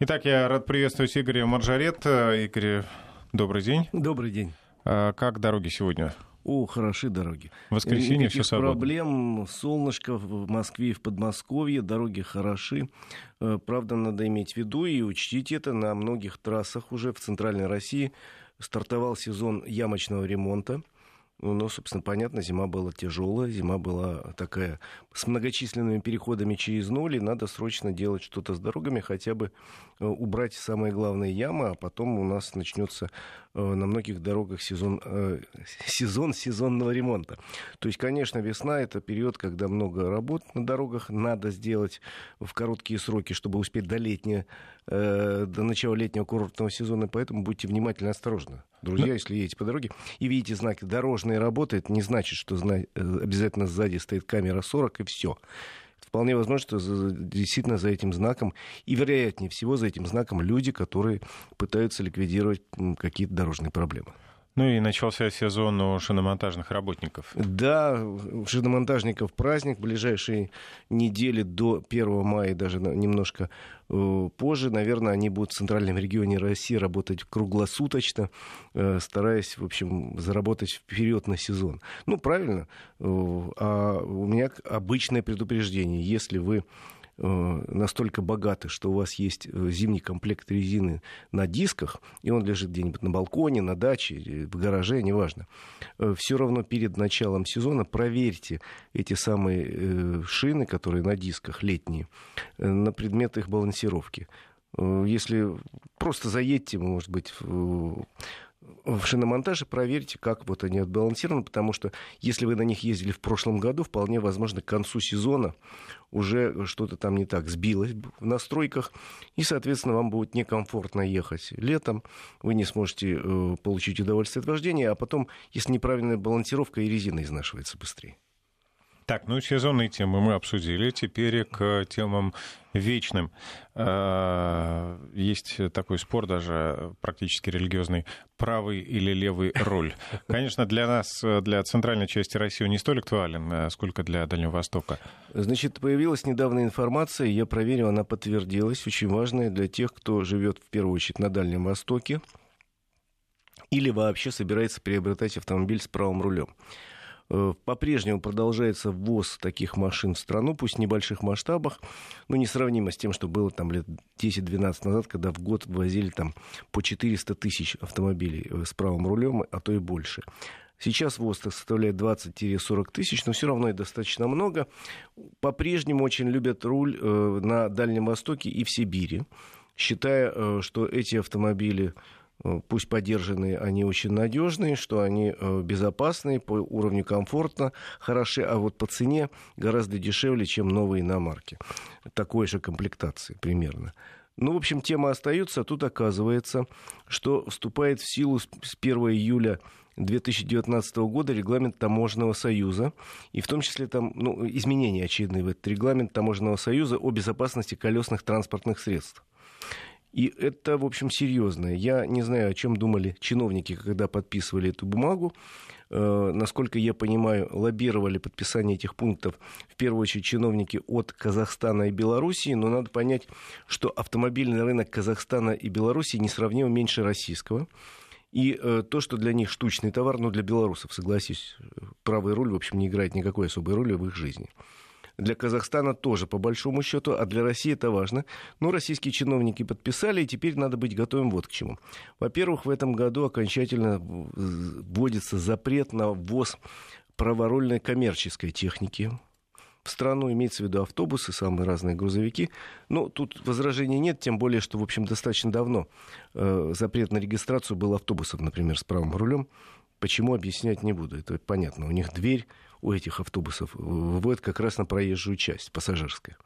Итак, я рад приветствовать Игоря Маржарета. Игорь, добрый день. Добрый день. А как дороги сегодня? О, хороши дороги. Воскресенье Никаких все свободно. проблем. Солнышко в Москве и в Подмосковье. Дороги хороши. Э, Правда, надо иметь в виду и учтить это. На многих трассах уже в Центральной России стартовал сезон ямочного ремонта. Ну, собственно, понятно, зима была тяжелая, зима была такая с многочисленными переходами через ноль, и надо срочно делать что-то с дорогами, хотя бы э, убрать самые главные ямы, а потом у нас начнется на многих дорогах сезон, э, сезон сезонного ремонта. То есть, конечно, весна — это период, когда много работ на дорогах надо сделать в короткие сроки, чтобы успеть до летнего, э, до начала летнего курортного сезона, поэтому будьте внимательны осторожны. Друзья, если едете по дороге и видите знаки «дорожные работы», это не значит, что э, обязательно сзади стоит камера 40 и все. Вполне возможно, что действительно за этим знаком, и вероятнее всего за этим знаком люди, которые пытаются ликвидировать какие-то дорожные проблемы. Ну и начался сезон у шиномонтажных работников. Да, шиномонтажников праздник. Ближайшие недели до 1 мая, даже немножко э, позже, наверное, они будут в центральном регионе России работать круглосуточно, э, стараясь, в общем, заработать вперед на сезон. Ну, правильно. Э, А у меня обычное предупреждение. Если вы настолько богаты, что у вас есть э, зимний комплект резины на дисках, и он лежит где-нибудь на балконе, на даче, в гараже, неважно, все равно перед началом сезона проверьте эти самые э, шины, которые на дисках летние, э, на предмет их балансировки. Э, Если просто заедьте, может быть, в шиномонтаже проверьте, как вот они отбалансированы, потому что если вы на них ездили в прошлом году, вполне возможно, к концу сезона уже что-то там не так сбилось в настройках, и, соответственно, вам будет некомфортно ехать летом, вы не сможете э, получить удовольствие от вождения, а потом, если неправильная балансировка, и резина изнашивается быстрее. Так, ну сезонные темы мы обсудили. Теперь к темам вечным. А, Есть такой спор даже практически религиозный. Правый или левый руль. Конечно, для нас, для центральной части России он не столь актуален, а сколько для Дальнего Востока. Значит, появилась недавно информация, я проверил, она подтвердилась, очень важная для тех, кто живет в первую очередь на Дальнем Востоке или вообще собирается приобретать автомобиль с правым рулем. Э, По-прежнему продолжается ввоз таких машин в страну, пусть в небольших масштабах, но несравнимо с тем, что было там лет 10-12 назад, когда в год ввозили там по 400 тысяч автомобилей э, с правым рулем, а то и больше. Сейчас ВОЗ составляет 20-40 тысяч, но все равно и достаточно много. По-прежнему очень любят руль э, на Дальнем Востоке и в Сибири, считая, что эти автомобили пусть подержанные, они очень надежные, что они э, безопасные, по уровню комфортно, хороши, а вот по цене гораздо дешевле, чем новые иномарки. Такой же комплектации примерно. Ну, в общем, тема остается. Тут оказывается, что вступает в силу с 1 июля 2019 года регламент Таможенного союза, и в том числе там ну, изменения очевидные в этот регламент Таможенного союза о безопасности колесных транспортных средств. И это, в общем, серьезно. Я не знаю, о чем думали чиновники, когда подписывали эту бумагу. Э, насколько я понимаю, лоббировали подписание этих пунктов в первую очередь чиновники от Казахстана и Белоруссии, но надо понять, что автомобильный рынок Казахстана и Белоруссии несравнимо меньше российского. И э, то, что для них штучный товар, ну, для белорусов, согласись, правый руль, в общем, не играет никакой особой роли в их жизни. Для Казахстана тоже, по большому счету, а для России это важно. Но российские чиновники подписали, и теперь надо быть готовым вот к чему. Во-первых, в этом году окончательно вводится запрет на ввоз праворульной коммерческой техники в страну, имеется в виду автобусы, самые разные грузовики. Ну, тут возражений нет, тем более, что, в общем, достаточно давно э, запрет на регистрацию был автобусов, например, с правым рулем. Почему, объяснять не буду, это понятно. У них дверь у этих автобусов выводит как раз на проезжую часть, пассажирская.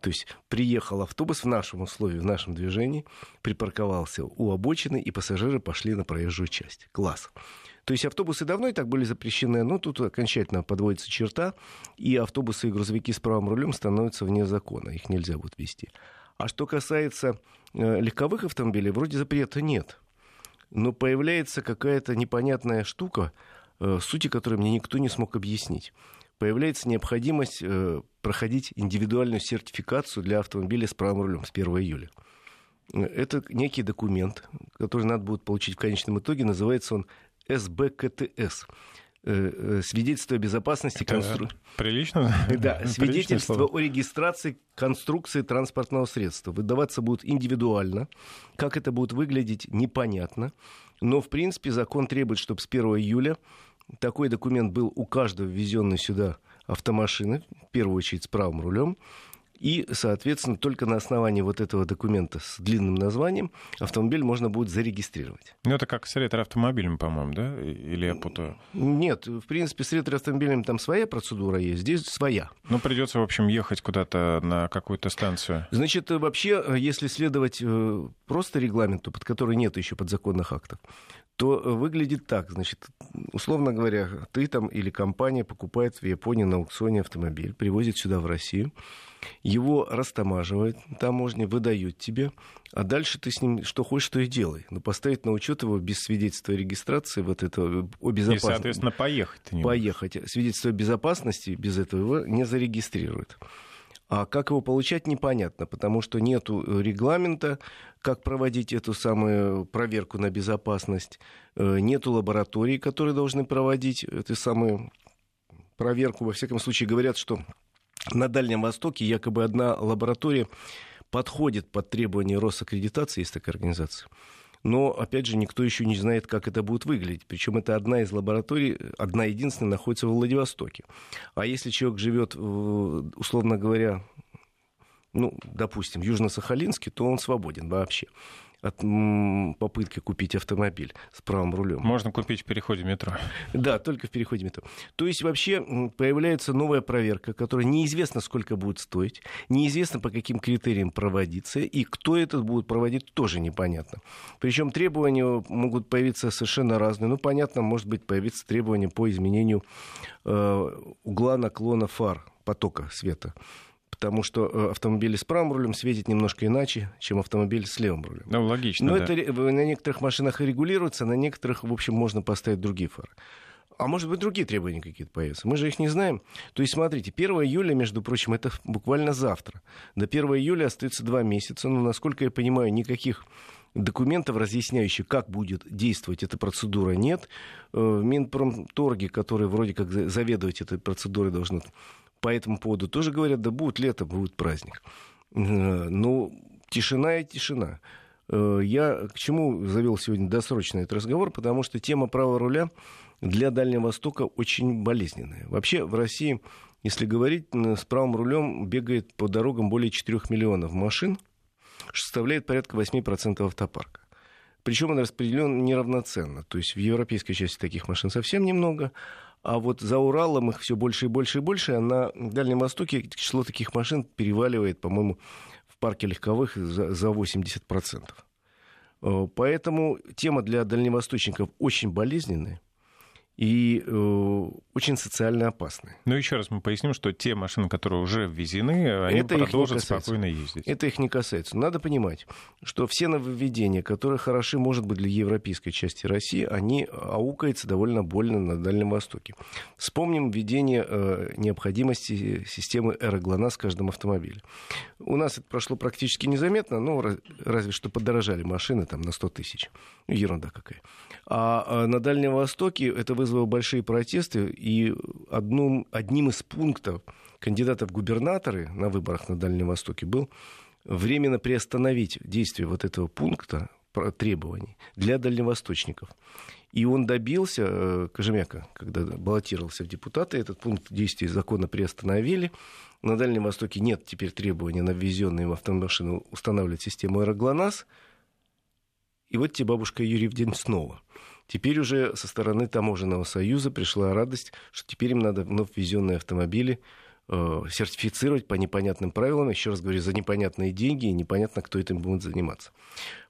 То есть приехал автобус в нашем условии, в нашем движении, припарковался у обочины, и пассажиры пошли на проезжую часть. Класс. То есть автобусы давно и так были запрещены, но тут окончательно подводится черта, и автобусы и грузовики с правым рулем становятся вне закона, их нельзя будет вести. А что касается э, легковых автомобилей, вроде запрета нет. Но появляется какая-то непонятная штука, э, сути которой мне никто не смог объяснить. Появляется необходимость э, проходить индивидуальную сертификацию для автомобиля с правым рулем с 1 июля. Это некий документ, который надо будет получить в конечном итоге. Называется он СБКТС э, свидетельство о безопасности конструкции. Прилично? Да, свидетельство о регистрации конструкции транспортного средства. Выдаваться будут индивидуально. Как это будет выглядеть, непонятно. Но, в принципе, закон требует, чтобы с 1 июля такой документ был у каждого ввезенной сюда автомашины, в первую очередь с правым рулем. И, соответственно, только на основании вот этого документа с длинным названием автомобиль можно будет зарегистрировать. Ну, это как с ретроавтомобилем, по-моему, да? Или я путаю? Нет, в принципе, с ретроавтомобилем там своя процедура есть, здесь своя. Ну, придется, в общем, ехать куда-то на какую-то станцию. Значит, вообще, если следовать э, просто регламенту, под который нет еще подзаконных актов, то выглядит так. Значит, условно говоря, ты там или компания покупает в Японии на аукционе автомобиль, привозит сюда в Россию, его растамаживает, таможня выдают тебе, а дальше ты с ним что хочешь, то и делай. Но поставить на учет его без свидетельства о регистрации, вот этого о безопасности. И, соответственно, поехать. Не поехать. Свидетельство о безопасности без этого его не зарегистрируют. А как его получать, непонятно, потому что нет регламента, как проводить эту самую проверку на безопасность, э, нету лабораторий, которые должны проводить эту самую проверку. Во всяком случае, говорят, что на Дальнем Востоке якобы одна лаборатория подходит под требования Росаккредитации, есть такая организация. Но, опять же, никто еще не знает, как это будет выглядеть. Причем это одна из лабораторий, одна единственная, находится в Владивостоке. А если человек живет, условно говоря, ну, допустим, Южно-Сахалинске, то он свободен вообще от попытки купить автомобиль с правым рулем. Можно купить в переходе метро. Да, только в переходе метро. То есть вообще появляется новая проверка, которая неизвестно, сколько будет стоить, неизвестно, по каким критериям проводиться, и кто этот будет проводить, тоже непонятно. Причем требования могут появиться совершенно разные. Ну, понятно, может быть, появиться требования по изменению э, угла наклона фар, потока света потому что э, автомобиль с правым рулем светит немножко иначе, чем автомобиль с левым рулем. Ну, логично, Но да. это на некоторых машинах регулируется, на некоторых, в общем, можно поставить другие фары. А может быть, другие требования какие-то появятся. Мы же их не знаем. То есть, смотрите, 1 июля, между прочим, это буквально завтра. До 1 июля остается два месяца. Но, насколько я понимаю, никаких документов, разъясняющих, как будет действовать эта процедура, нет. Э, в Минпромторге, который вроде как заведовать этой процедурой должны по этому поводу тоже говорят, да будет лето, будет праздник. Э, ну, тишина и тишина. Э, я к чему завел сегодня досрочный этот разговор? Потому что тема права руля для Дальнего Востока очень болезненная. Вообще в России, если говорить, с правым рулем бегает по дорогам более 4 миллионов машин, что составляет порядка 8% автопарка. Причем он распределен неравноценно. То есть в европейской части таких машин совсем немного, а вот за Уралом их все больше и больше и больше, а на Дальнем Востоке число таких машин переваливает, по-моему, в парке легковых за, за 80%. Э, поэтому тема для дальневосточников очень болезненная и э, очень социально опасны. Ну, еще раз мы поясним, что те машины, которые уже ввезены, они это продолжат спокойно ездить. Это их не касается. Надо понимать, что все нововведения, которые хороши, может быть, для европейской части России, они аукаются довольно больно на Дальнем Востоке. Вспомним введение э, необходимости системы «Эроглонас» с каждым автомобилем. У нас это прошло практически незаметно, ну, разве что подорожали машины там на 100 тысяч. Ерунда какая. А, а на Дальнем Востоке это вызвало большие протесты, и одним, одним из пунктов кандидатов в губернаторы на выборах на Дальнем Востоке был временно приостановить действие вот этого пункта требований для дальневосточников. И он добился, э, Кожемяка, когда баллотировался в депутаты, этот пункт действия закона приостановили. На Дальнем Востоке нет теперь требования на ввезенные автомашины устанавливать систему аэроглонасс. И вот тебе бабушка Юрий в день снова. Теперь уже со стороны таможенного союза пришла радость, что теперь им надо вновь ввезенные автомобили э, сертифицировать по непонятным правилам, еще раз говорю, за непонятные деньги, и непонятно, кто этим будет заниматься.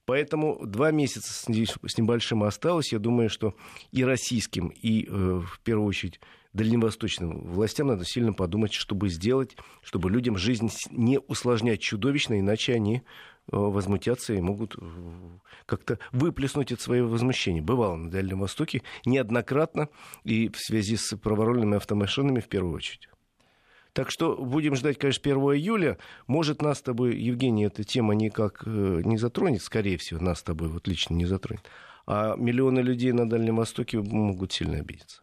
Поэтому два месяца с небольшим осталось. Я думаю, что и российским, и, э, в первую очередь, дальневосточным властям надо сильно подумать, чтобы сделать, чтобы людям жизнь не усложнять чудовищно, иначе они Э, возмутятся и могут э, как-то выплеснуть это свое возмущение. Бывало на Дальнем Востоке неоднократно и в связи с праворульными автомашинами в первую очередь. Так что будем ждать, конечно, 1 июля. Может, нас с тобой, Евгений, эта тема никак э, не затронет, скорее всего, нас с тобой вот лично не затронет. А миллионы людей на Дальнем Востоке могут сильно обидеться.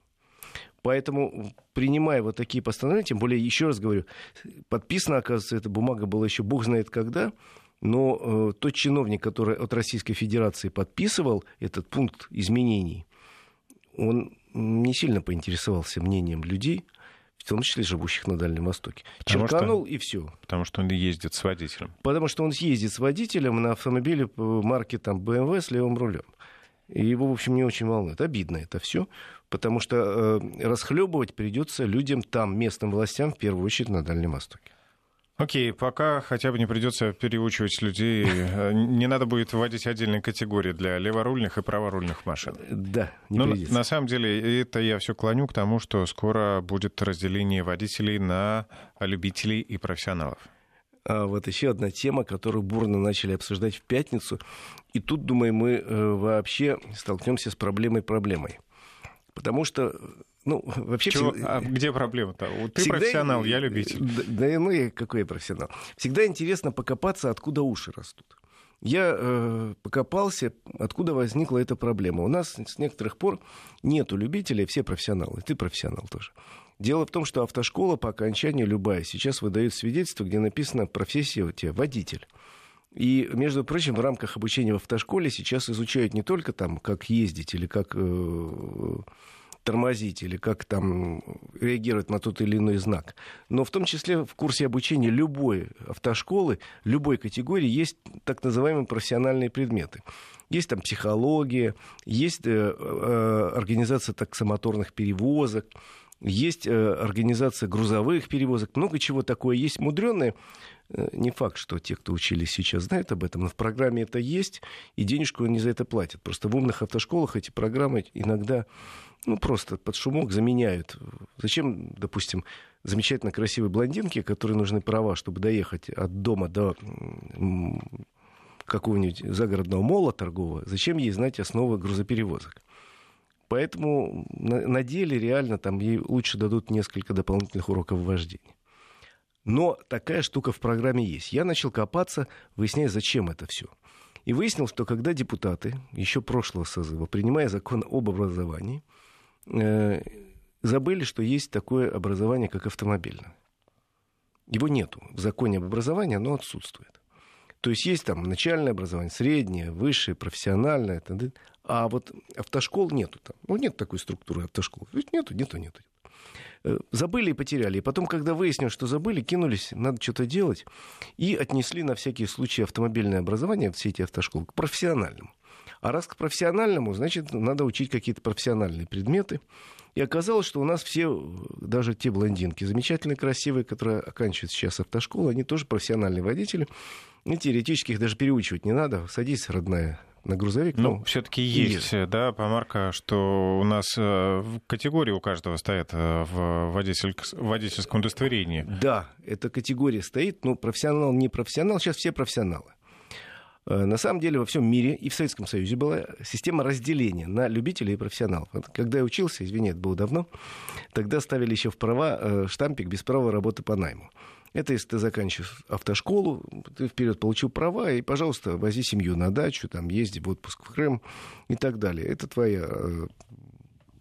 Поэтому, принимая вот такие постановления, тем более, еще раз говорю, подписана, оказывается, эта бумага была еще бог знает когда, но э, тот чиновник, который от Российской Федерации подписывал этот пункт изменений, он не сильно поинтересовался мнением людей, в том числе живущих на Дальнем Востоке. Потому Черканул что, и все. Потому что он ездит с водителем. Потому что он ездит с водителем на автомобиле марки там, BMW с левым рулем. И его, в общем, не очень волнует. Обидно это все, потому что э, расхлебывать придется людям там, местным властям, в первую очередь на Дальнем Востоке. Окей, пока хотя бы не придется переучивать людей, э, не надо будет вводить отдельные категории для леворульных и праворульных машин. Да, не Но придется. на самом деле это я все клоню к тому, что скоро будет разделение водителей на любителей и профессионалов. А вот еще одна тема, которую бурно начали обсуждать в пятницу. И тут, думаю, мы э, вообще столкнемся с проблемой-проблемой. Потому что ну, вообще... Чего? Всегда... А где проблема-то? Ты всегда... профессионал, я любитель. Да, да ну и какой я профессионал. Всегда интересно покопаться, откуда уши растут. Я э, покопался, откуда возникла эта проблема. У нас с некоторых пор нету любителей, все профессионалы. Ты профессионал тоже. Дело в том, что автошкола по окончании любая сейчас выдает свидетельство, где написано профессия у тебя водитель. И, между прочим, в рамках обучения в автошколе сейчас изучают не только там, как ездить или как э, тормозить или как там реагировать на тот или иной знак. Но в том числе в курсе обучения любой автошколы, любой категории есть так называемые профессиональные предметы. Есть там психология, есть э, э, организация таксомоторных перевозок, есть э, организация грузовых перевозок, много чего такое есть мудреное. Э, не факт, что те, кто учились сейчас, знают об этом, но в программе это есть, и денежку они за это платят. Просто в умных автошколах эти программы иногда ну, просто под шумок заменяют. Зачем, допустим, замечательно красивой блондинке, которой нужны права, чтобы доехать от дома до какого-нибудь загородного мола торгового, зачем ей знать основы грузоперевозок? Поэтому на, на деле реально там ей лучше дадут несколько дополнительных уроков вождения. Но такая штука в программе есть. Я начал копаться, выясняя, зачем это все. И выяснил, что когда депутаты еще прошлого созыва, принимая закон об образовании, э, забыли, что есть такое образование, как автомобильное. Его нету. В законе об образовании оно отсутствует. То есть есть там начальное образование, среднее, высшее, профессиональное, а вот автошкол нету там. Ну, нет такой структуры автошкол. Нету, нету, нету. Э, забыли и потеряли. И потом, когда выяснилось, что забыли, кинулись, надо что-то делать, и отнесли на всякий случай автомобильное образование, все эти автошколы, к профессиональному. А раз к профессиональному, значит, надо учить какие-то профессиональные предметы. И оказалось, что у нас все, даже те блондинки, замечательные, красивые, которые оканчивают сейчас автошколу, они тоже профессиональные водители. И теоретически их даже переучивать не надо. Садись, родная, на грузовик. Ну, ну все-таки есть, есть, да, помарка, что у нас э, категории у каждого стоят э, в водитель, водительском удостоверении. Да, эта категория стоит, ну, профессионал, не профессионал, сейчас все профессионалы. Э, на самом деле во всем мире и в Советском Союзе была система разделения на любителей и профессионалов. Когда я учился, извини, это было давно, тогда ставили еще в права штампик без права работы по найму. Это если ты заканчиваешь автошколу, ты вперед получил права, и, пожалуйста, вози семью на дачу, там, езди в отпуск в Крым и так далее. Это твоя э,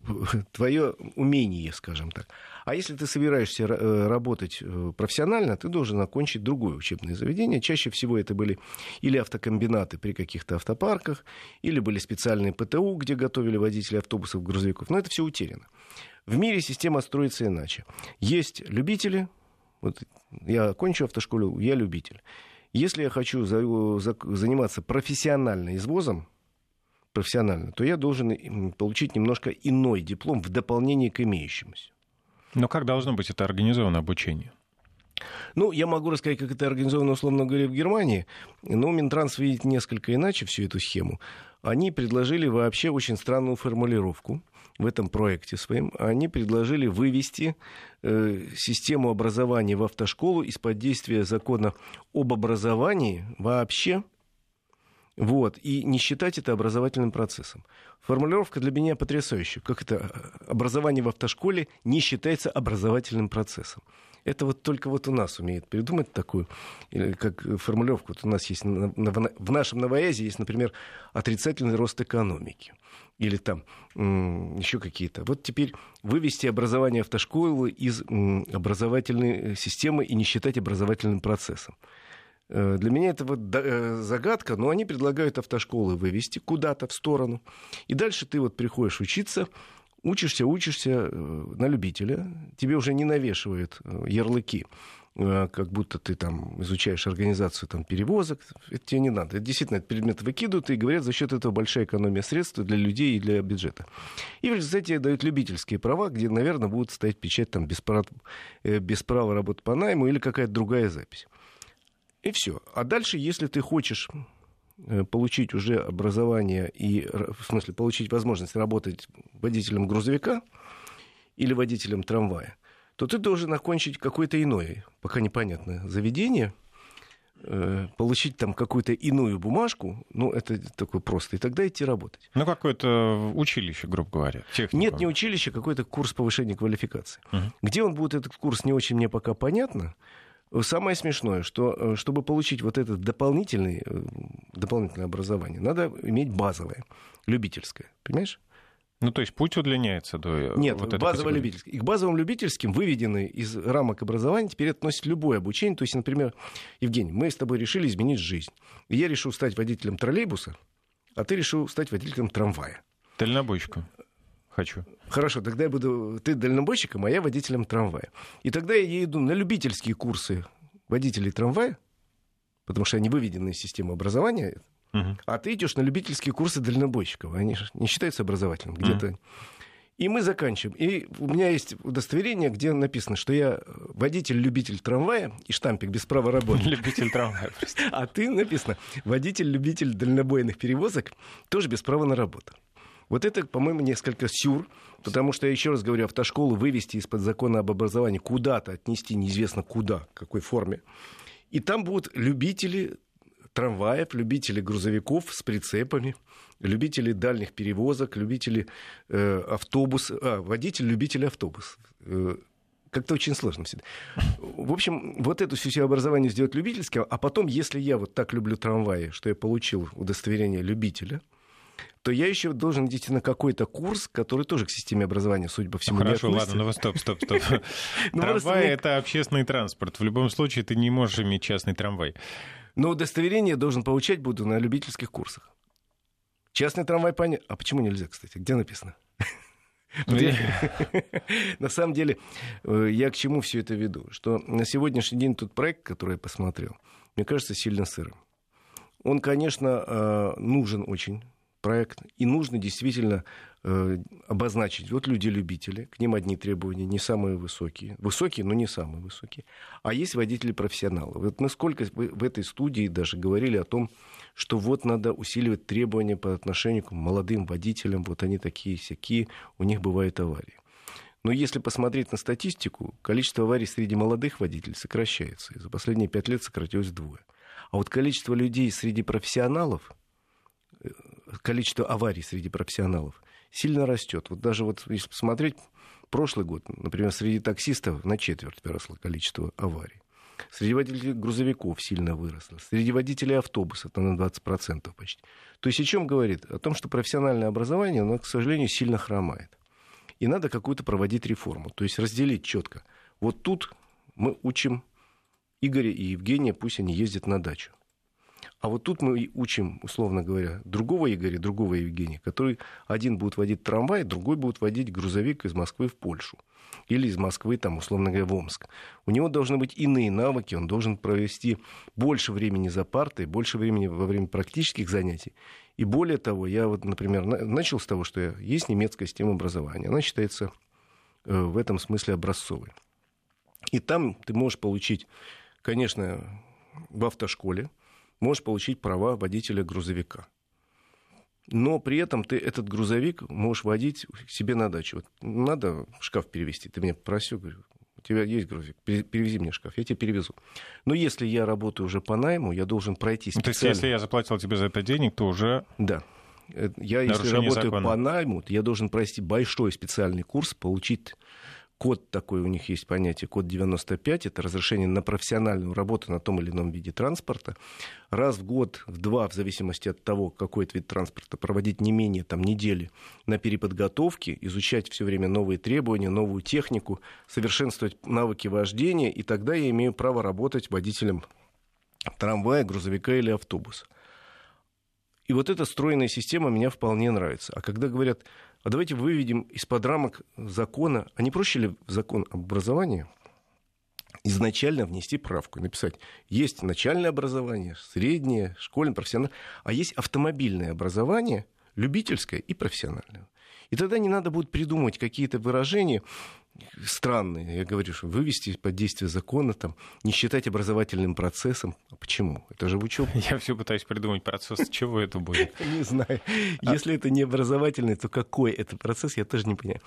твое умение, скажем так. А если ты собираешься э, работать э, профессионально, ты должен окончить другое учебное заведение. Чаще всего это были или автокомбинаты при каких-то автопарках, или были специальные ПТУ, где готовили водителей автобусов, грузовиков. Но это все утеряно. В мире система строится иначе. Есть любители, вот я окончу автошколу, я любитель. Если я хочу за, за, заниматься профессионально извозом, профессионально, то я должен получить немножко иной диплом в дополнение к имеющемуся. Но как должно быть это организовано обучение? Ну, я могу рассказать, как это организовано, условно говоря, в Германии, но Минтранс видит несколько иначе всю эту схему. Они предложили вообще очень странную формулировку в этом проекте своем, они предложили вывести э, систему образования в автошколу из-под действия закона об образовании вообще, вот, и не считать это образовательным процессом. Формулировка для меня потрясающая. Как это образование в автошколе не считается образовательным процессом. Это вот только вот у нас умеет придумать такую, как формулировку. Вот у нас есть, в нашем новоязе есть, например, отрицательный рост экономики. Или там еще какие-то. Вот теперь вывести образование автошколы из образовательной системы и не считать образовательным процессом. Э, для меня это вот э, загадка, но они предлагают автошколы вывести куда-то в сторону. И дальше ты вот приходишь учиться, учишься, учишься э, на любителя, тебе уже не навешивают ярлыки, как будто ты там изучаешь организацию там, перевозок, это тебе не надо. Это действительно этот предмет выкидывают и говорят, за счет этого большая экономия средств для людей и для бюджета. И в результате дают любительские права, где, наверное, будут стоять печать там, без, права, без права работать по найму или какая-то другая запись. И все. А дальше, если ты хочешь э, получить уже образование и, в смысле, получить возможность работать водителем грузовика или водителем трамвая, то ты должен окончить какое-то иное, пока непонятное заведение, э, получить там какую-то иную бумажку, ну, это такое просто, и тогда идти работать. Ну, какое-то училище, грубо говоря. Техникум. Нет, не училище, какой-то курс повышения квалификации. Угу. Где он будет, этот курс, не очень мне пока понятно. Самое смешное, что э, чтобы получить вот это дополнительное, э, дополнительное образование, надо иметь базовое, любительское. Понимаешь? Ну, то есть путь удлиняется до э, Нет, вот базово любительским. И к базовым любительским, выведенные из рамок образования, теперь относят любое обучение. То есть, например, Евгений, мы с тобой решили изменить жизнь. И я решил стать водителем троллейбуса, а ты решил стать водителем трамвая. Дальнобойщиком хочу. Хорошо, тогда я буду... Ты дальнобойщиком, а я водителем трамвая. И тогда я иду на любительские курсы водителей трамвая, потому что они выведены из системы образования, uh а ты идешь на любительские курсы дальнобойщиков. Они же не считаются образовательным где-то. uh И мы заканчиваем. И у меня есть удостоверение, где написано, что я водитель-любитель трамвая и штампик без права работы. Любитель трамвая. А ты написано водитель-любитель дальнобойных перевозок тоже без права на работу. Вот это, по-моему, несколько сюр, потому что, я еще раз говорю, автошколу вывести из-под закона об образовании куда-то, отнести неизвестно куда, какой форме. И там будут любители трамваев, любители грузовиков с прицепами, любители дальних перевозок, любители э, автобуса, а, водитель, любитель автобуса. Э, как-то очень сложно всегда. В общем, вот это все образование сделать любительским, а потом, если я вот так люблю трамваи, что я получил удостоверение любителя, то я еще должен идти на какой-то курс, который тоже к системе образования, судя по всему, ну, Хорошо, не ладно, ну стоп, стоп, стоп. Ну, трамвай — это общественный транспорт. В любом случае ты не можешь иметь частный трамвай. Но удостоверение должен получать буду на любительских курсах. Частный трамвай понятно. А почему нельзя, кстати? Где написано? Ну, на самом деле, э, я к чему все это веду? Что на сегодняшний день тот проект, который я посмотрел, мне кажется, сильно сырым. Он, конечно, э, нужен очень проект, и нужно действительно э, обозначить, вот люди-любители, к ним одни требования, не самые высокие, высокие, но не самые высокие, а есть водители-профессионалы. Вот мы сколько в этой студии даже говорили о том, что вот надо усиливать требования по отношению к молодым водителям, вот они такие всякие, у них бывают аварии. Но если посмотреть на статистику, количество аварий среди молодых водителей сокращается. И за последние пять лет сократилось вдвое. А вот количество людей среди профессионалов количество аварий среди профессионалов сильно растет. Вот даже вот если посмотреть прошлый год, например, среди таксистов на четверть выросло количество аварий. Среди водителей грузовиков сильно выросло. Среди водителей автобусов на 20% почти. То есть о чем говорит? О том, что профессиональное образование, оно, к сожалению, сильно хромает. И надо какую-то проводить реформу. То есть разделить четко. Вот тут мы учим Игоря и Евгения, пусть они ездят на дачу. А вот тут мы учим, условно говоря, другого Игоря, другого Евгения, который один будет водить трамвай, другой будет водить грузовик из Москвы в Польшу. Или из Москвы, там, условно говоря, в Омск. У него должны быть иные навыки, он должен провести больше времени за партой, больше времени во время практических занятий. И более того, я вот, например, начал с того, что есть немецкая система образования. Она считается э, в этом смысле образцовой. И там ты можешь получить, конечно, в автошколе, можешь получить права водителя грузовика. Но при этом ты этот грузовик можешь водить себе на дачу. Вот надо шкаф перевести. Ты меня попросил, говорю, у тебя есть грузовик, перевези мне шкаф, я тебе перевезу. Но если я работаю уже по найму, я должен пройти специально... Ну, то есть, если я заплатил тебе за это денег, то уже... Да. Э, я, если работаю закона. по найму, то я должен пройти большой специальный курс, получить код такой у них есть понятие, код 95, это разрешение на профессиональную работу на том или ином виде транспорта. Раз в год, в два, в зависимости от того, какой это вид транспорта, проводить не менее там, недели на переподготовке, изучать все время новые требования, новую технику, совершенствовать навыки вождения, и тогда я имею право работать водителем трамвая, грузовика или автобуса. И вот эта стройная система мне вполне нравится. А когда говорят, а давайте выведем из-под рамок закона, а не проще ли в закон об образовании изначально внести правку написать, есть начальное образование, среднее, школьное, профессиональное, а есть автомобильное образование, любительское и профессиональное. И тогда не надо будет придумывать какие-то выражения, странные. Я говорю, что вывести под действие закона, там, не считать образовательным процессом. А почему? Это же учеба. Я все пытаюсь придумать процесс, чего это будет. Не знаю. А Если это не образовательный, то какой это процесс, я тоже не понимаю.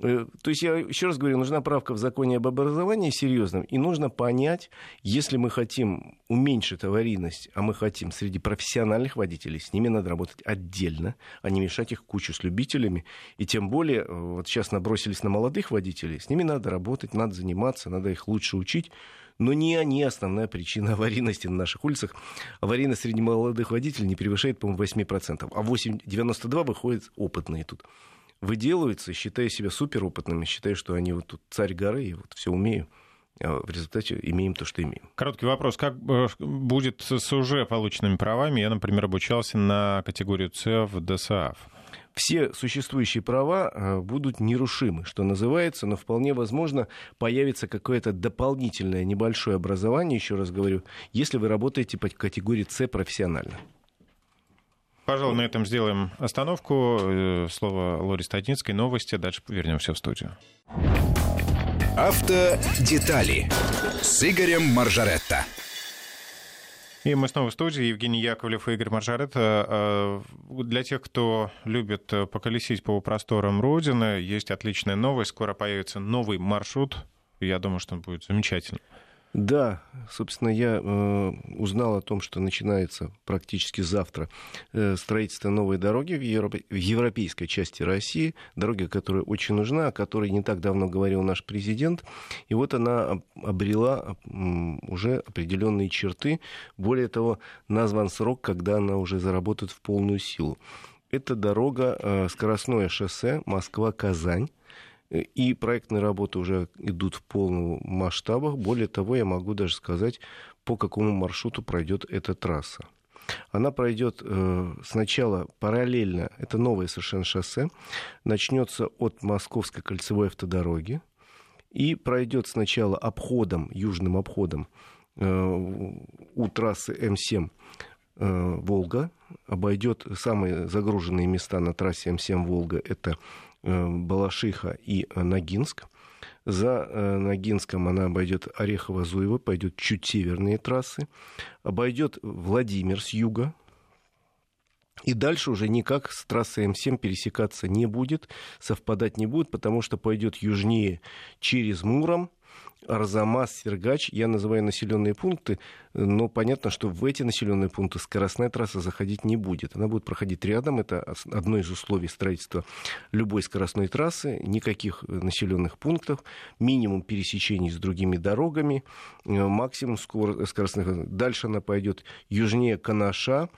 Э, то есть, я еще раз говорю, нужна правка в законе об образовании серьезном, и нужно понять, если мы хотим уменьшить аварийность, а мы хотим среди профессиональных водителей, с ними надо работать отдельно, а не мешать их кучу с любителями. И тем более, э, вот сейчас набросились на молодых водителей, с ними надо работать, надо заниматься, надо их лучше учить. Но не они основная причина аварийности на наших улицах. Аварийность среди молодых водителей не превышает, по-моему, 8%. А 8, 92 выходят опытные тут выделываются, считая себя суперопытными, считая, что они вот тут царь горы, и вот все умею. А в результате имеем то, что имеем. Короткий вопрос. Как э, будет с уже полученными правами? Я, например, обучался на категорию С в ДСАФ. Все существующие права э, будут нерушимы, что называется, но вполне возможно появится какое-то дополнительное небольшое образование, еще раз говорю, если вы работаете по категории С профессионально. Пожалуй, на этом сделаем остановку. Э, слово Лоре Статинской. Новости. Дальше вернемся в студию. Автодетали с Игорем Маржаретто. И мы снова в студии. Евгений Яковлев и Игорь Маржаретто. Э, для тех, кто любит поколесить по просторам Родины, есть отличная новость. Скоро появится новый маршрут. Я думаю, что он будет замечательным. Да, собственно, я э, узнал о том, что начинается практически завтра э, строительство новой дороги в, Европе, в европейской части России, дороги, которая очень нужна, о которой не так давно говорил наш президент. И вот она обрела уже определенные черты. Более того, назван срок, когда она уже заработает в полную силу. Это дорога, э, скоростное шоссе Москва-Казань и проектные работы уже идут в полном масштабах. Более того, я могу даже сказать, по какому маршруту пройдет эта трасса. Она пройдет э, сначала параллельно, это новое совершенно шоссе, начнется от Московской кольцевой автодороги и пройдет сначала обходом, южным обходом э, у трассы М7 э, Волга, обойдет самые загруженные места на трассе М7 Волга, это Э, Балашиха и э, Ногинск. За э, Ногинском она обойдет Орехово-Зуево, пойдет чуть северные трассы, обойдет Владимир с юга, и дальше уже никак с трассой М7 пересекаться не будет, совпадать не будет, потому что пойдет южнее через Муром, Арзамас, Сергач, я называю населенные пункты, но понятно, что в эти населенные пункты скоростная трасса заходить не будет. Она будет проходить рядом, это одно из условий строительства любой скоростной трассы, никаких населенных пунктов, минимум пересечений с другими дорогами, э, максимум скоростных. Дальше она пойдет южнее Канаша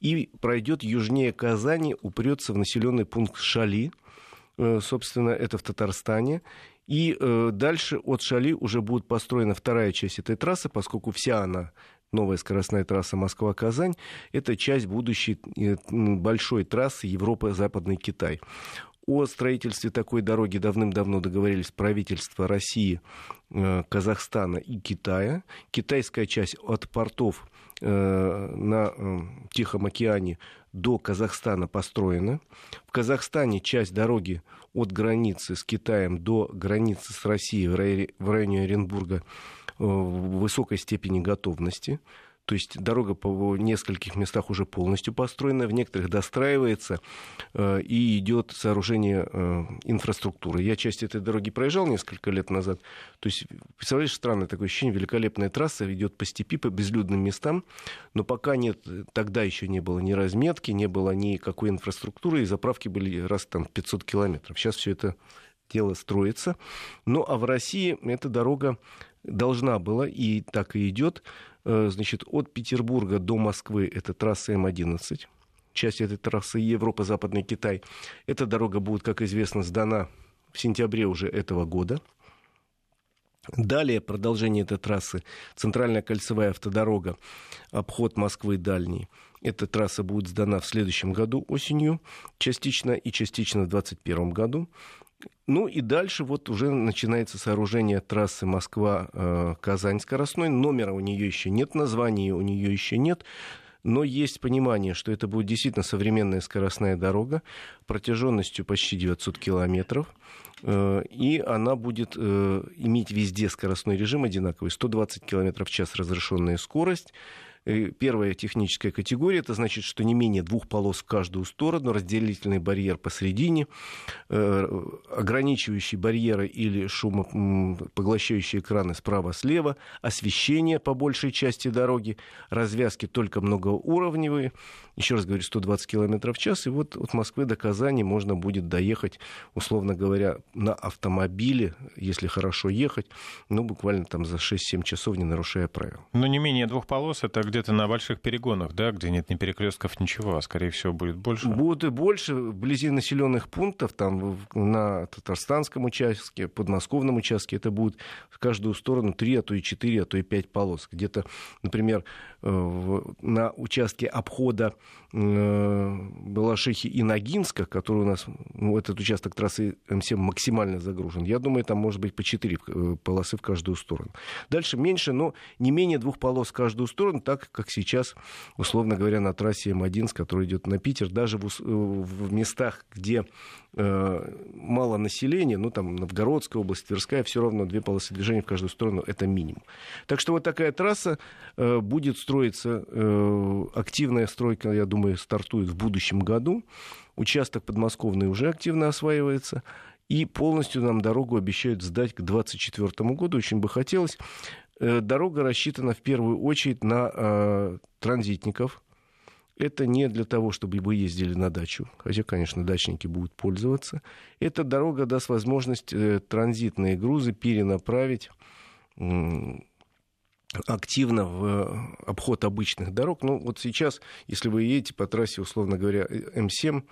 и пройдет южнее Казани, упрется в населенный пункт Шали, э, собственно, это в Татарстане, и э, дальше от Шали уже будет построена вторая часть этой трассы, поскольку вся она новая скоростная трасса Москва-Казань, это часть будущей э, большой трассы Европа-Западный Китай. О строительстве такой дороги давным-давно договорились правительства России, э, Казахстана и Китая. Китайская часть от портов э, на Тихом океане до Казахстана построена. В Казахстане часть дороги от границы с Китаем до границы с Россией в районе Оренбурга э, в высокой степени готовности. То есть дорога по нескольких местах уже полностью построена, в некоторых достраивается э, и идет сооружение э, инфраструктуры. Я часть этой дороги проезжал несколько лет назад. То есть, представляешь, странное такое ощущение, великолепная трасса идет по степи, по безлюдным местам, но пока нет, тогда еще не было ни разметки, не было никакой инфраструктуры, и заправки были раз там 500 километров. Сейчас все это дело строится. Ну, а в России эта дорога должна была, и так и идет, значит, от Петербурга до Москвы это трасса М-11, часть этой трассы Европа, Западный Китай. Эта дорога будет, как известно, сдана в сентябре уже этого года. Далее продолжение этой трассы центральная кольцевая автодорога, обход Москвы дальний. Эта трасса будет сдана в следующем году осенью, частично и частично в 2021 году. Ну и дальше вот уже начинается сооружение трассы Москва-Казань скоростной. Номера у нее еще нет, названия у нее еще нет. Но есть понимание, что это будет действительно современная скоростная дорога протяженностью почти 900 километров. Э, и она будет э, иметь везде скоростной режим одинаковый. 120 километров в час разрешенная скорость. Первая техническая категория, это значит, что не менее двух полос в каждую сторону, разделительный барьер посередине, э, ограничивающие барьеры или шумопоглощающие экраны справа-слева, освещение по большей части дороги, развязки только многоуровневые, еще раз говорю, 120 км в час, и вот от Москвы до Казани можно будет доехать, условно говоря, на автомобиле, если хорошо ехать, ну, буквально там за 6-7 часов, не нарушая правил. Но не менее двух полос, это где-то на больших перегонах, да, где нет ни перекрестков, ничего, а скорее всего будет больше. Будет и больше вблизи населенных пунктов, там на татарстанском участке, подмосковном участке, это будет в каждую сторону 3, а то и 4, а то и 5 полос. Где-то, например, э, на участке обхода Балашихи и Ногинска, который у нас, ну, этот участок трассы М7 максимально загружен, я думаю, там может быть по 4 э, полосы в каждую сторону. Дальше меньше, но не менее двух полос в каждую сторону, так как сейчас, условно говоря, на трассе М1, с которой идет на Питер, даже в, э, в местах, где э, мало населения, ну там Новгородская область, Тверская, все равно две полосы движения в каждую сторону это минимум. Так что вот такая трасса э, будет строиться, э, активная стройка, я думаю, стартует в будущем году. Участок подмосковный уже активно осваивается. И полностью нам дорогу обещают сдать к 2024 году. Очень бы хотелось. Э, дорога рассчитана в первую очередь на э, транзитников. Это не для того, чтобы вы ездили на дачу, хотя, конечно, дачники будут пользоваться. Эта дорога даст возможность э, транзитные грузы перенаправить активно в обход обычных дорог. Ну, вот сейчас, если вы едете по трассе, условно говоря, М7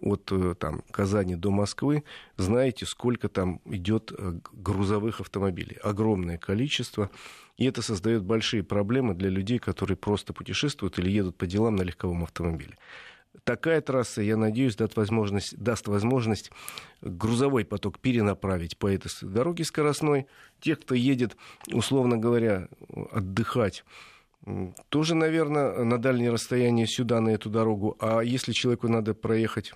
от э, там, Казани до Москвы, знаете, сколько там идет э, грузовых автомобилей. Огромное количество. И это создает большие проблемы для людей, которые просто путешествуют или едут по делам на легковом автомобиле. Такая трасса, я надеюсь, даст возможность, даст возможность грузовой поток перенаправить по этой дороге скоростной. Тех, кто едет, условно говоря, отдыхать тоже, наверное, на дальнее расстояние сюда, на эту дорогу. А если человеку надо проехать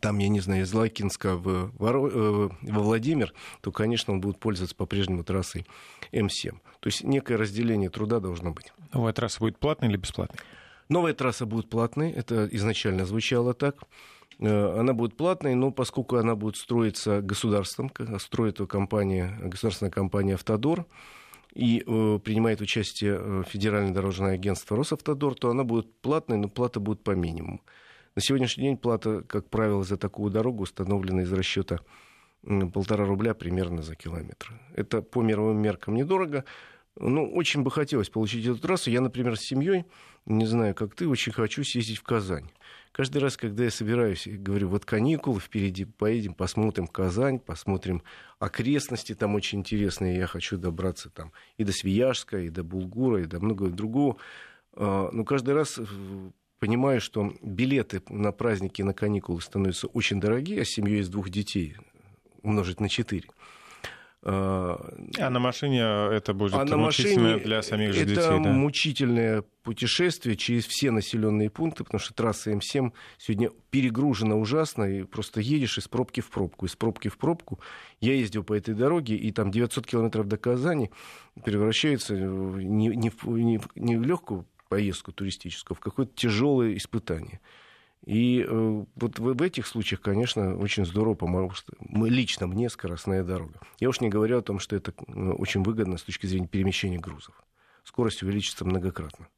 там, я не знаю, из Лакинска в, Воро... Э, во Владимир, то, конечно, он будет пользоваться по-прежнему трассой М7. То есть некое разделение труда должно быть. Новая трасса будет платной или бесплатной? Новая трасса будет платной, это изначально звучало так. Э, она будет платной, но поскольку она будет строиться государством, строит ее компания, государственная компания «Автодор», и э, принимает участие э, Федеральное дорожное агентство «Росавтодор», то она будет платной, но плата будет по минимуму. На сегодняшний день плата, как правило, за такую дорогу установлена из расчета полтора рубля примерно за километр. Это по мировым меркам недорого. Ну, очень бы хотелось получить эту трассу. Я, например, с семьей, не знаю, как ты, очень хочу съездить в Казань. Каждый раз, когда я собираюсь, говорю, вот каникулы впереди, поедем, посмотрим Казань, посмотрим окрестности, там очень интересные, я хочу добраться там и до Свияжска, и до Булгура, и до многого другого. А, но каждый раз понимаю, что билеты на праздники, на каникулы становятся очень дорогие, а семьей из двух детей умножить на четыре. А на машине это будет а мучительное для самих же это детей, да? мучительное путешествие через все населенные пункты, потому что трасса М7 сегодня перегружена ужасно, и просто едешь из пробки в пробку, из пробки в пробку. Я ездил по этой дороге, и там 900 километров до Казани превращается не, не, в, не, не в легкую поездку туристическую, в какое-то тяжелое испытание. И э, вот в, этих случаях, конечно, очень здорово поможет мы, лично мне скоростная дорога. Я уж не говорю о том, что это э, очень выгодно с точки зрения перемещения грузов. Скорость увеличится многократно.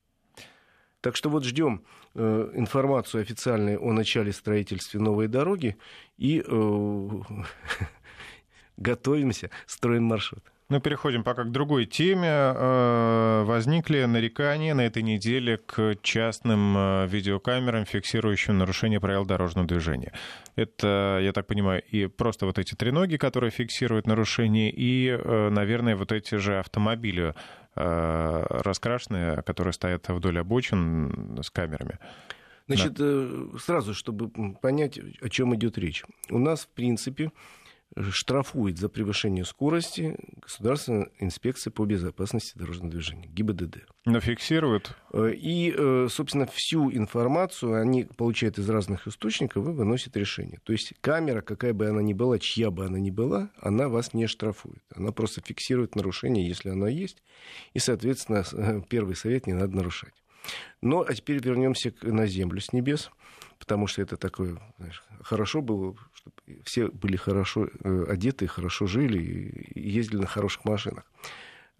Так что вот ждем э, информацию официальную о начале строительства новой дороги и э, готовимся, строим маршрут. Ну, переходим пока к другой теме. Э, возникли нарекания на этой неделе к частным э, видеокамерам, фиксирующим нарушение правил дорожного движения. Это, я так понимаю, и просто вот эти треноги, которые фиксируют нарушение, и, э, наверное, вот эти же автомобили раскрашенные, которые стоят вдоль обочин с камерами. Значит, да. сразу, чтобы понять, о чем идет речь. У нас, в принципе, штрафует за превышение скорости Государственная инспекция по безопасности дорожного движения, ГИБДД. Но фиксируют? Э, и, э, собственно, всю информацию они получают из разных источников и выносят решение. То есть камера, какая бы она ни была, чья бы она ни была, она вас не штрафует. Она просто фиксирует нарушение, если оно есть. И, соответственно, э, первый совет не надо нарушать. Но а теперь вернемся на землю с небес, потому что это такое знаешь, хорошо было, чтобы все были хорошо э, одеты, хорошо жили и ездили на хороших машинах.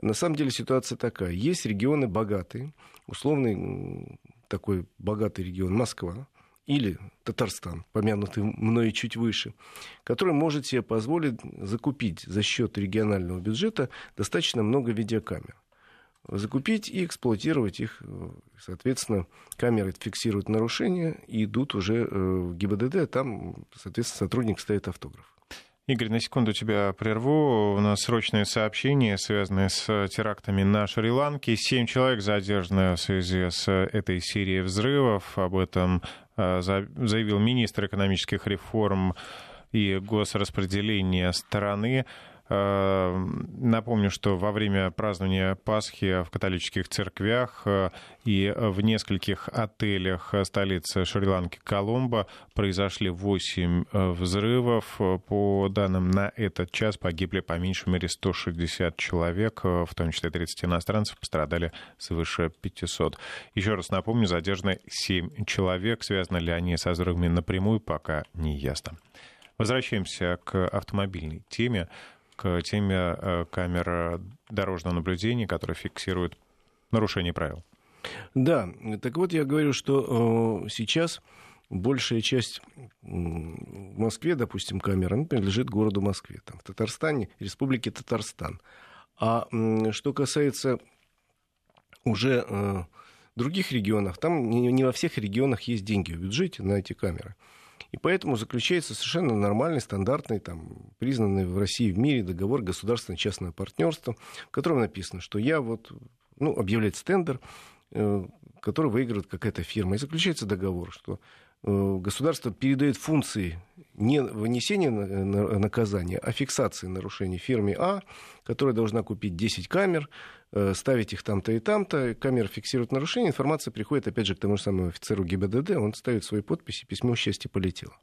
На самом деле ситуация такая. Есть регионы богатые, условный такой богатый регион Москва, или Татарстан, помянутый мной чуть выше, который может себе позволить закупить за счет регионального бюджета достаточно много видеокамер закупить и эксплуатировать их. Соответственно, камеры фиксируют нарушения и идут уже э, в ГИБДД, там, соответственно, сотрудник ставит автограф. Игорь, на секунду тебя прерву. У нас срочное сообщение, связанное с терактами на Шри-Ланке. Семь человек задержаны в связи с этой серией взрывов. Об этом э, заявил министр экономических реформ и госраспределения страны. Э, напомню, что во время празднования Пасхи в католических церквях э, и в нескольких отелях столицы Шри-Ланки Коломбо произошли 8 э, взрывов. По данным на этот час погибли по меньшей мере 160 человек, в том числе 30 иностранцев, пострадали свыше 500. Еще раз напомню, задержаны 7 человек. Связаны ли они со взрывами напрямую, пока не ясно. Возвращаемся к автомобильной теме к теме э, камер дорожного наблюдения, которые фиксируют нарушение правил. Да, так вот я говорю, что э, сейчас большая часть в Москве, допустим, камер, она принадлежит городу Москве, там, в Татарстане, Республике Татарстан. А что касается уже э, других регионов, там не во всех регионах есть деньги в бюджете на эти камеры. И поэтому заключается совершенно нормальный, стандартный, там, признанный в России в мире договор государственно-частного партнерства, в котором написано, что я вот, ну, объявляется тендер, э, который выигрывает какая-то фирма. И заключается договор, что э, государство передает функции не вынесения наказания, а фиксации нарушений фирме А, которая должна купить 10 камер, Э, ставить их там-то и там-то, камера фиксирует нарушение, информация приходит опять же к тому же самому офицеру ГИБДД, он ставит свои подписи, письмо счастья полетело.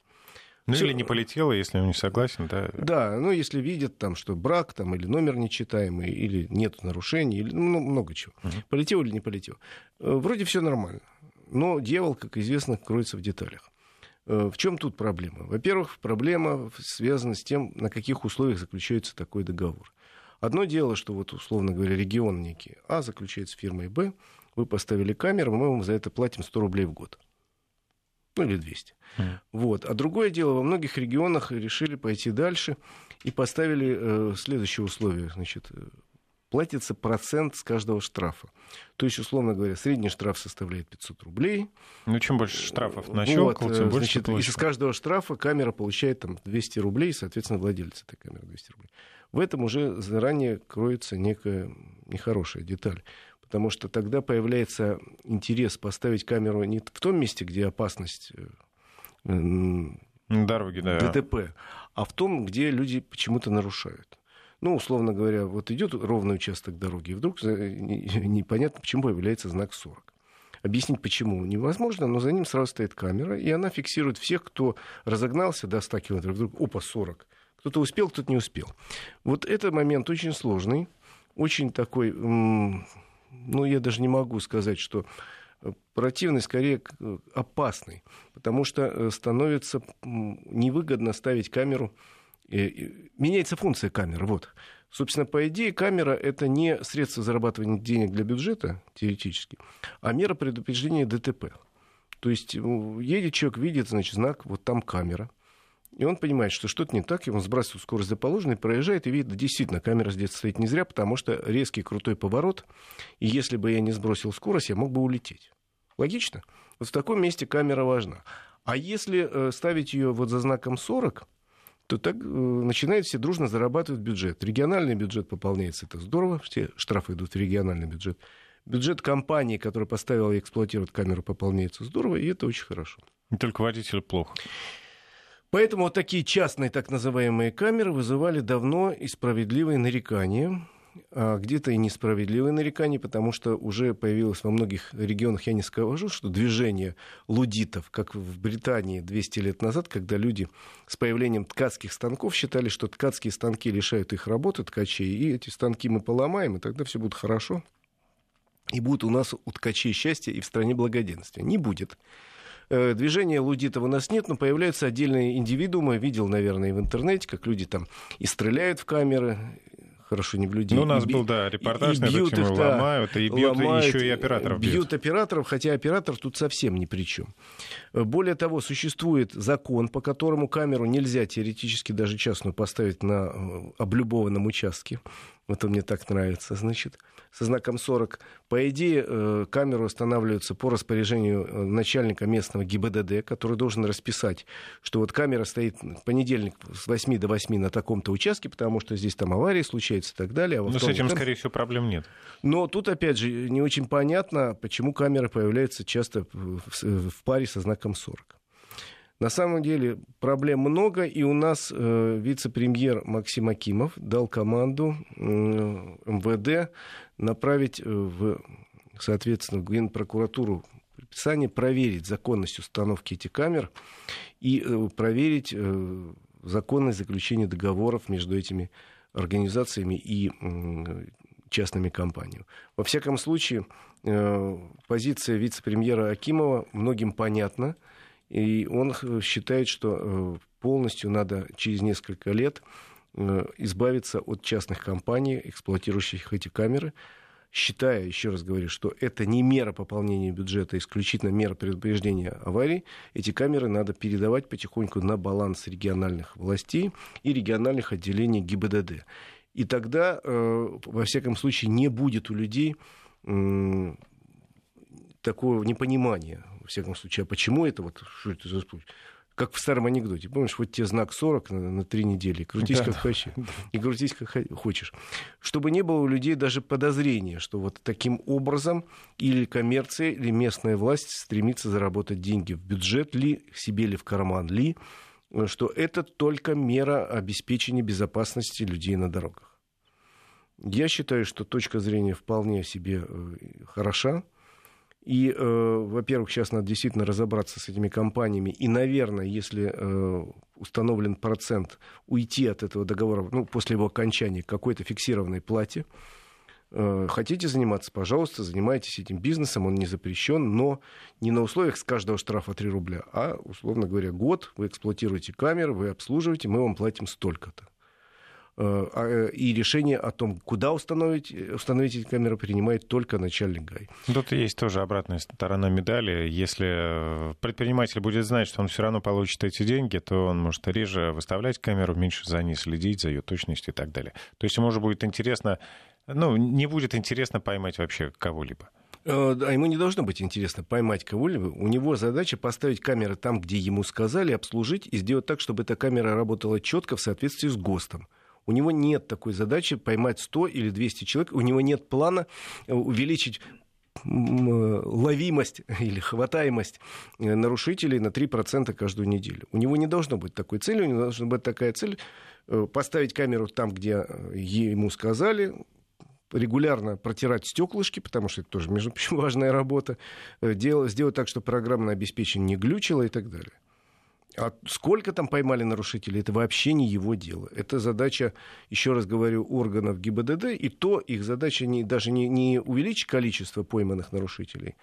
Ну Всё... или не полетело, если он не согласен, да? Да, ну если видят там, что брак там, или номер нечитаемый, или нет нарушений, или ну, много чего. Угу. Полетел или не полетел. Э, вроде все нормально. Но дьявол, как известно, кроется в деталях. Э, в чем тут проблема? Во-первых, проблема связана с тем, на каких условиях заключается такой договор. Одно дело, что вот, условно говоря, регион некий А заключает с фирмой Б, вы поставили камеру, мы вам за это платим 100 рублей в год. Ну или 200. Mm. Вот. А другое дело, во многих регионах решили пойти дальше и поставили э, следующее условие. Значит, платится процент с каждого штрафа. То есть, условно говоря, средний штраф составляет 500 рублей. Ну, чем больше штрафов нащелкал, вот, тем больше значит, И с каждого штрафа камера получает там 200 рублей, соответственно, владелец этой камеры 200 рублей в этом уже заранее кроется некая нехорошая деталь. Потому что тогда появляется интерес поставить камеру не в том месте, где опасность э, Дороги, да. ДТП, а в том, где люди почему-то нарушают. Ну, условно говоря, вот идет ровный участок дороги, и вдруг непонятно, почему появляется знак 40. Объяснить почему невозможно, но за ним сразу стоит камера, и она фиксирует всех, кто разогнался до 100 километров, вдруг, опа, 40. Кто-то успел, кто-то не успел. Вот этот момент очень сложный, очень такой, ну, я даже не могу сказать, что противный, скорее опасный, потому что э, становится невыгодно ставить камеру, меняется функция камеры, вот. Собственно, по идее, камера — это не средство зарабатывания денег для бюджета, теоретически, а мера предупреждения ДТП. То есть ну, едет человек, видит, значит, знак, вот там камера. И он понимает, что что-то не так, и он сбрасывает скорость за положенной, проезжает, и видит, действительно, камера здесь стоит не зря, потому что резкий крутой поворот, и если бы я не сбросил скорость, я мог бы улететь. Логично? Вот в таком месте камера важна. А если э, ставить ее вот за знаком 40, то так э, начинают все дружно зарабатывать бюджет. Региональный бюджет пополняется, это здорово, все штрафы идут в региональный бюджет. Бюджет компании, которая поставила и эксплуатирует камеру, пополняется здорово, и это очень хорошо. И только водитель плохо. Поэтому вот такие частные так называемые камеры вызывали давно и справедливые нарекания где-то и несправедливые нарекания, потому что уже появилось во многих регионах, я не скажу, что движение лудитов, как в Британии 200 лет назад, когда люди с появлением ткацких станков считали, что ткацкие станки лишают их работы, ткачей, и эти станки мы поломаем, и тогда все будет хорошо. И будет у нас у ткачей счастье и в стране благоденствия. Не будет. Э, движения лудитов у нас нет, но появляются отдельные индивидуумы. Видел, наверное, в интернете, как люди там и стреляют в камеры, хорошо не в людей. Ну, у нас и, был, да, репортаж, и, и бьют их, да, ломают, и бьют ломают, еще и операторов. Бьют. бьют операторов, хотя оператор тут совсем ни при чем. Более того, существует закон, по которому камеру нельзя теоретически даже частную поставить на э, облюбованном участке. Вот он мне так нравится, значит со знаком 40. По идее, э, камеру устанавливается по распоряжению э, начальника местного ГИБДД, который должен расписать, что вот камера стоит в понедельник с 8 до 8 на таком-то участке, потому что здесь там аварии случаются и так далее. А Но с этим, скорее всего, проблем нет. Но тут, опять же, не очень понятно, почему камера появляется часто в паре со знаком 40. На самом деле проблем много, и у нас э, вице-премьер Максим Акимов дал команду э, МВД направить э, в, соответственно, в Генпрокуратуру предписание проверить законность установки этих камер и э, проверить э, законность заключения договоров между этими организациями и э, частными компаниями. Во всяком случае, э, позиция вице-премьера Акимова многим понятна. И он считает, что э, полностью надо через несколько лет э, избавиться от частных компаний, эксплуатирующих эти камеры, считая, еще раз говорю, что это не мера пополнения бюджета, исключительно мера предупреждения аварий, эти камеры надо передавать потихоньку на баланс региональных властей и региональных отделений ГИБДД. И тогда, э, во всяком случае, не будет у людей такого непонимания во всяком случае. А почему это вот, что это за? Как в старом анекдоте. Помнишь, вот тебе знак 40 на, на 3 недели. Крутись да, как хочешь. И крутись как хочешь. Чтобы не было у людей даже подозрения, что вот таким образом или коммерция, или местная власть стремится заработать деньги в бюджет ли, себе ли в карман ли, что это только мера обеспечения безопасности людей на дорогах. Я считаю, что точка зрения вполне себе э, хороша. И, э, во-первых, сейчас надо действительно разобраться с этими компаниями. И, наверное, если э, установлен процент, уйти от этого договора ну, после его окончания какой-то фиксированной плате. Э, хотите заниматься, пожалуйста, занимайтесь этим бизнесом, он не запрещен, но не на условиях с каждого штрафа 3 рубля, а, условно говоря, год вы эксплуатируете камеры, вы обслуживаете, мы вам платим столько-то. Э, а, э, и решение о том, куда установить, э, установить эти камеры, принимает только начальник ГАИ. Тут есть тоже обратная сторона медали. Если предприниматель будет знать, что он все равно получит эти деньги, то он может реже выставлять камеру, меньше за ней следить, за ее точностью и так далее. То есть ему же будет интересно, ну, не будет интересно поймать вообще кого-либо. А ему не должно быть интересно поймать кого-либо. У него задача поставить камеры там, где ему сказали, обслужить и сделать так, чтобы эта камера работала четко в соответствии с ГОСТом. У него нет такой задачи поймать 100 или 200 человек, у него нет плана э, увеличить ловимость или хватаемость э, нарушителей на 3% каждую неделю. У него не должно быть такой цели, у него должна быть такая цель э, поставить камеру там, где ему сказали, регулярно протирать стеклышки, потому что это тоже, между прочим, важная работа, сделать так, чтобы программное обеспечение не глючило и так далее. А сколько там поймали нарушителей, это вообще не его дело. Это задача, еще раз говорю, органов ГИБДД, и то их задача не, даже не, не увеличить количество пойманных нарушителей,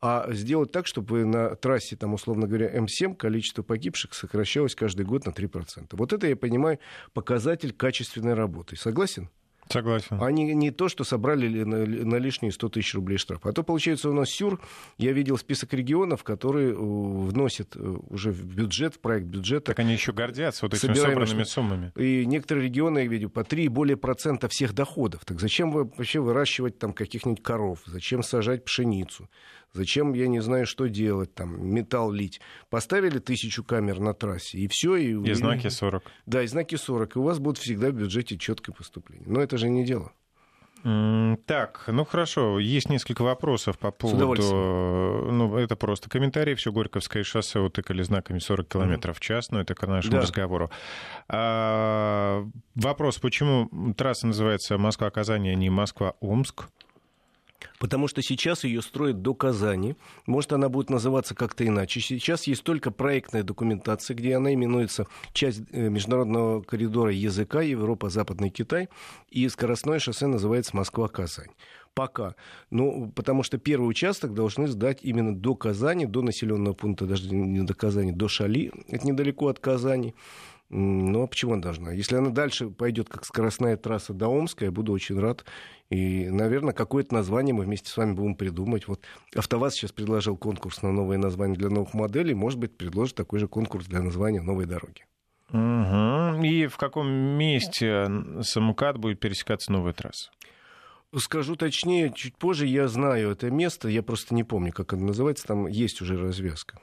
а сделать так, чтобы на трассе, там, условно говоря, М7 количество погибших сокращалось каждый год на 3%. Вот это, я понимаю, показатель качественной работы. Согласен? Согласен. Они не то, что собрали на, на лишние 100 тысяч рублей штраф. А то, получается, у нас СЮР, я видел список регионов, которые э, вносят э, уже в бюджет, в проект бюджета. Так они еще гордятся вот этими собранными суммами. И некоторые регионы, я видел, по 3 и более процента всех доходов. Так зачем вы вообще выращивать там каких-нибудь коров? Зачем сажать пшеницу? Зачем, я не знаю, что делать, там, металл лить. Поставили тысячу камер на трассе, и все. И, и знаки 40. Да, и знаки 40. И у вас будет всегда в бюджете четкое поступление. Но это же не дело. Так, ну хорошо, есть несколько вопросов по поводу... Ну, это просто комментарии. Все Горьковское шоссе утыкали знаками 40 км в час, но это к нашему да. разговору. А, вопрос, почему трасса называется Москва-Казань, а не Москва-Омск? Потому что сейчас ее строят до Казани. Может, она будет называться как-то иначе. Сейчас есть только проектная документация, где она именуется часть э, международного коридора языка Европа, Западный Китай. И скоростное шоссе называется Москва-Казань. Пока. Ну, потому что первый участок должны сдать именно до Казани, до населенного пункта, даже не до Казани, до Шали. Это недалеко от Казани. Ну, а почему она должна? Если она дальше пойдет как скоростная трасса до Омска, я буду очень рад. И, наверное, какое-то название мы вместе с вами будем придумать. Вот АвтоВАЗ сейчас предложил конкурс на новые названия для новых моделей. Может быть, предложит такой же конкурс для названия новой дороги. Угу. И в каком месте самокат будет пересекаться новая трасса? Скажу точнее, чуть позже я знаю это место, я просто не помню, как оно называется, там есть уже развязка.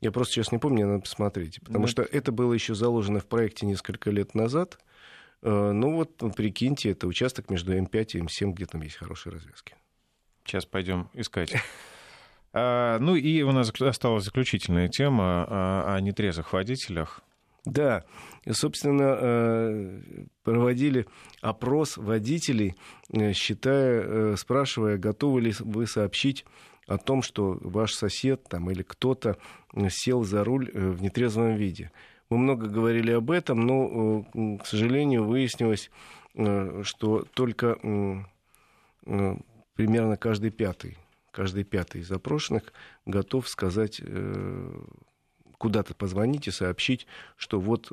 Я просто сейчас не помню, надо посмотреть. Потому mm что это было еще заложено в проекте несколько лет назад. Э, ну вот, прикиньте, это участок между М5 и М7, где там есть хорошие развязки. Сейчас пойдем искать. А, ну и у нас осталась заключительная тема о нетрезвых водителях. Да, собственно, э, проводили опрос водителей, э, считая, спрашивая, готовы ли вы сообщить о том, что ваш сосед там, или кто-то сел за руль э, в нетрезвом виде. Мы много говорили об этом, но, э, к сожалению, выяснилось, э, что только примерно каждый пятый, каждый пятый из запрошенных готов сказать, куда-то позвонить и сообщить, что вот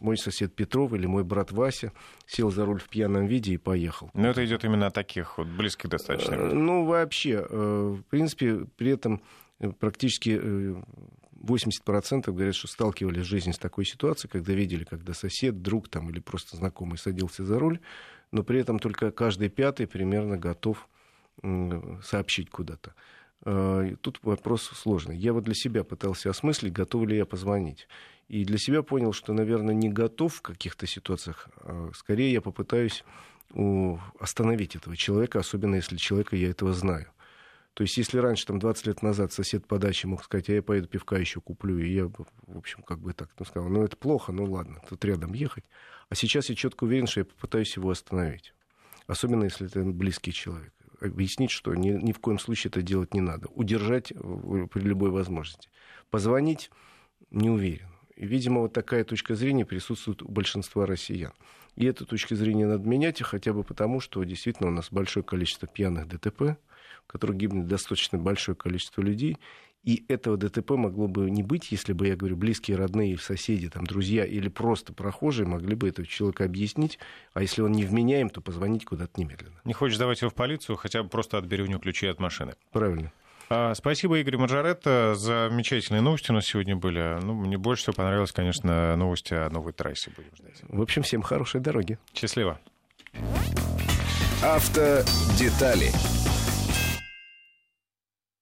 мой сосед Петров или мой брат Вася сел за руль в пьяном виде и поехал. Но это идет именно от таких вот близких достаточно. Э, ну, вообще, э, в принципе, при этом э, практически 80% говорят, что сталкивались в жизни с такой ситуацией, когда видели, когда сосед, друг там, или просто знакомый садился за руль, но при этом только каждый пятый примерно готов сообщить куда-то. Тут вопрос сложный. Я вот для себя пытался осмыслить, готов ли я позвонить. И для себя понял, что, наверное, не готов в каких-то ситуациях. А скорее я попытаюсь остановить этого человека, особенно если человека я этого знаю. То есть, если раньше, там, 20 лет назад сосед по даче мог сказать, а я поеду пивка еще куплю, и я, в общем, как бы так ну, сказал, ну, это плохо, ну, ладно, тут рядом ехать. А сейчас я четко уверен, что я попытаюсь его остановить. Особенно, если это близкий человек. Объяснить, что ни, ни в коем случае это делать не надо. Удержать при любой возможности. Позвонить не уверен. И, видимо, вот такая точка зрения присутствует у большинства россиян. И эту точку зрения надо менять, хотя бы потому, что действительно у нас большое количество пьяных ДТП, в которых гибнет достаточно большое количество людей. И этого ДТП могло бы не быть, если бы, я говорю, близкие, родные, соседи, там, друзья или просто прохожие могли бы этого человека объяснить. А если он не вменяем, то позвонить куда-то немедленно. Не хочешь давать его в полицию, хотя бы просто отбери у него ключи от машины. Правильно. А, спасибо, Игорь Маржаретта, за замечательные новости у нас сегодня были. Ну, мне больше всего понравилось, конечно, новости о новой трассе. Будем ждать. В общем, всем хорошей дороги. Счастливо. Автодетали